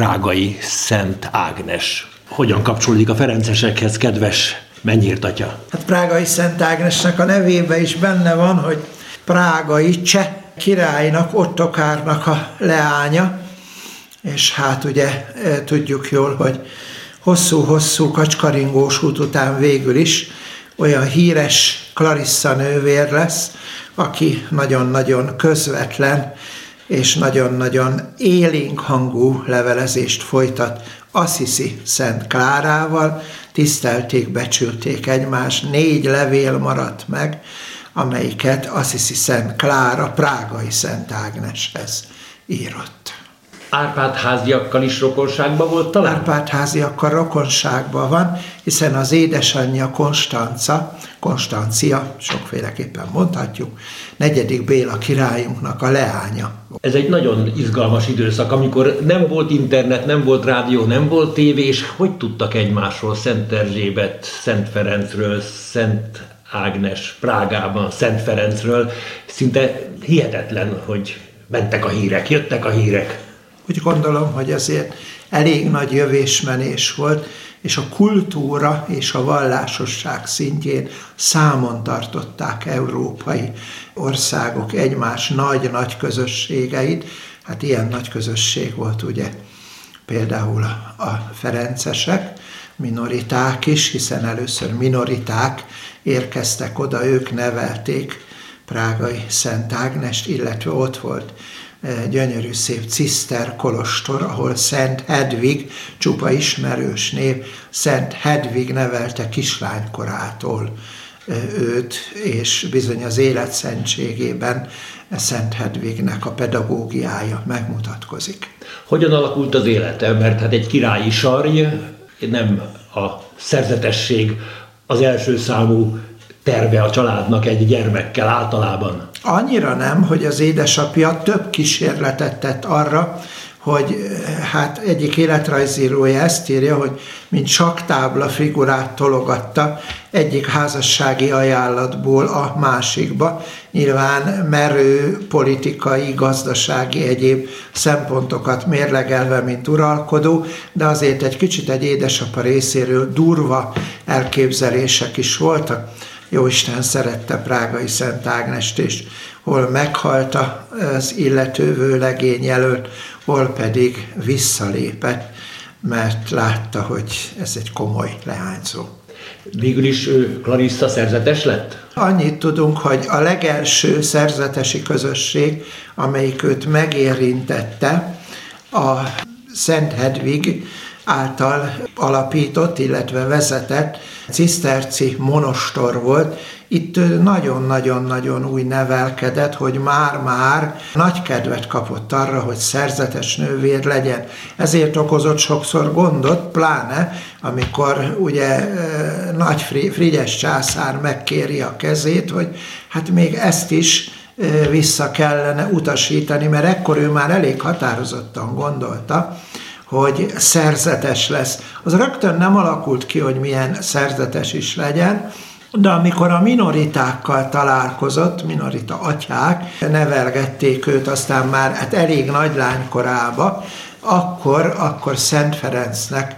prágai Szent Ágnes. Hogyan kapcsolódik a Ferencesekhez, kedves mennyírtatya? Hát prágai Szent Ágnesnek a nevébe is benne van, hogy prágai cseh királynak, Ottokárnak a leánya, és hát ugye e, tudjuk jól, hogy hosszú-hosszú kacskaringós út után végül is olyan híres Clarissa nővér lesz, aki nagyon-nagyon közvetlen és nagyon-nagyon élénk hangú levelezést folytat Assisi Szent Klárával, tisztelték, becsülték egymást, négy levél maradt meg, amelyiket Assisi Szent Klára prágai Szent Ágneshez írott. Árpád háziakkal is rokonságban volt talán? Árpád háziakkal rokonságban van, hiszen az édesanyja Konstanca, Konstancia, sokféleképpen mondhatjuk, negyedik Béla királyunknak a leánya. Ez egy nagyon izgalmas időszak, amikor nem volt internet, nem volt rádió, nem volt tévé, és hogy tudtak egymásról Szent Erzsébet, Szent Ferencről, Szent Ágnes Prágában, Szent Ferencről. Szinte hihetetlen, hogy mentek a hírek, jöttek a hírek. Úgy gondolom, hogy ezért elég nagy jövésmenés volt, és a kultúra és a vallásosság szintjén számon tartották európai országok egymás nagy-nagy közösségeit. Hát ilyen nagy közösség volt ugye például a ferencesek, minoriták is, hiszen először minoriták érkeztek oda, ők nevelték Prágai Szent Ágnest, illetve ott volt gyönyörű szép ciszter kolostor, ahol Szent Hedvig, csupa ismerős név, Szent Hedvig nevelte kislánykorától őt, és bizony az életszentségében Szent Hedvignek a pedagógiája megmutatkozik. Hogyan alakult az élete? Mert hát egy királyi sarj, nem a szerzetesség az első számú terve a családnak egy gyermekkel általában? Annyira nem, hogy az édesapja több kísérletet tett arra, hogy hát egyik életrajzírója ezt írja, hogy mint saktábla figurát tologatta egyik házassági ajánlatból a másikba, nyilván merő politikai, gazdasági, egyéb szempontokat mérlegelve, mint uralkodó, de azért egy kicsit egy édesapa részéről durva elképzelések is voltak. Jóisten szerette Prágai Szent Ágnest, és hol meghalt az illető vőlegény előtt, hol pedig visszalépett, mert látta, hogy ez egy komoly leányzó. Végül is Clarissa szerzetes lett? Annyit tudunk, hogy a legelső szerzetesi közösség, amelyik őt megérintette, a Szent Hedvig által alapított, illetve vezetett ciszterci monostor volt. Itt nagyon-nagyon-nagyon új nevelkedett, hogy már-már nagy kedvet kapott arra, hogy szerzetes nővér legyen. Ezért okozott sokszor gondot, pláne amikor ugye nagy Frigyes császár megkéri a kezét, hogy hát még ezt is vissza kellene utasítani, mert ekkor ő már elég határozottan gondolta, hogy szerzetes lesz. Az rögtön nem alakult ki, hogy milyen szerzetes is legyen, de amikor a minoritákkal találkozott, minorita atyák, nevelgették őt aztán már hát elég nagy lánykorába, akkor, akkor Szent Ferencnek,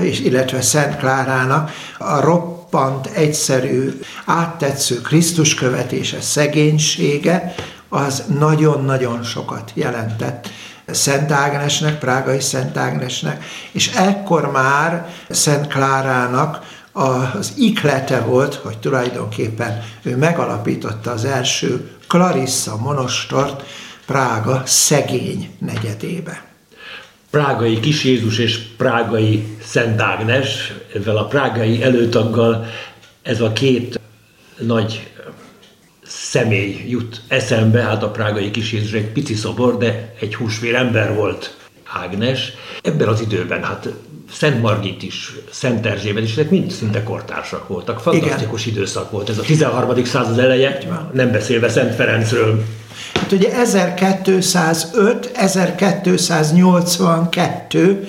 és, illetve Szent Klárának a roppant, egyszerű, áttetsző Krisztus követése, szegénysége, az nagyon-nagyon sokat jelentett Szent Ágnesnek, Prágai Szent Ágnesnek, és ekkor már Szent Klárának az iklete volt, hogy tulajdonképpen ő megalapította az első Clarissa monostort Prága szegény negyedébe. Prágai Kis Jézus és Prágai Szent Ágnes, ezzel a prágai előtaggal ez a két nagy személy jut eszembe, hát a prágai kis Jézus egy pici szobor, de egy húsvér ember volt Ágnes. Ebben az időben, hát Szent Margit is, Szent Erzsébet is, ezek mind szinte kortársak voltak. Fantasztikus Igen. időszak volt ez a 13. század eleje, nem beszélve Szent Ferencről. Hát ugye 1205, 1282,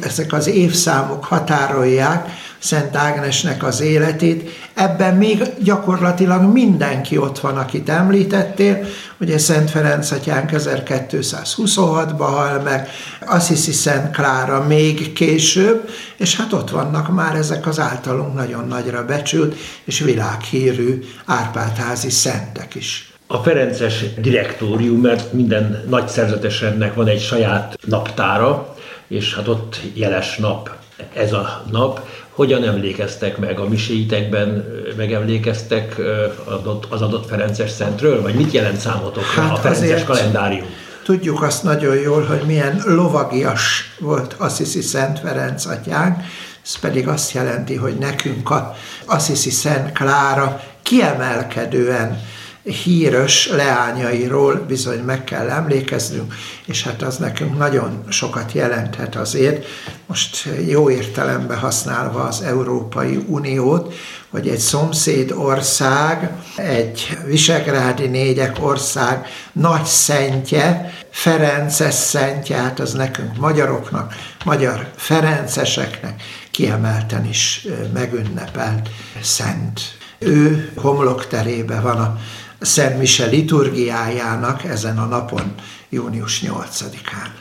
ezek az évszámok határolják Szent Ágnesnek az életét. Ebben még gyakorlatilag mindenki ott van, akit említettél. Ugye Szent Ferenc atyánk 1226-ban hal meg, Assisi Szent Klára még később, és hát ott vannak már ezek az általunk nagyon nagyra becsült és világhírű Árpádházi szentek is. A Ferences direktórium, mert minden nagy szerzetesennek van egy saját naptára, és hát ott jeles nap ez a nap. Hogyan emlékeztek meg a miséitekben, megemlékeztek az adott Ferences Szentről, vagy mit jelent számotokra hát a Ferences kalendárium? Tudjuk azt nagyon jól, hogy milyen lovagias volt Assisi Szent Ferenc atyánk, ez pedig azt jelenti, hogy nekünk a Assisi Szent Klára kiemelkedően híres leányairól bizony meg kell emlékeznünk, és hát az nekünk nagyon sokat jelenthet azért, most jó értelemben használva az Európai Uniót, hogy egy szomszéd ország, egy visegrádi négyek ország nagy szentje, Ferences szentje, hát az nekünk magyaroknak, magyar ferenceseknek kiemelten is megünnepelt szent. Ő homlokterébe van a Szent Mise liturgiájának ezen a napon, június 8-án.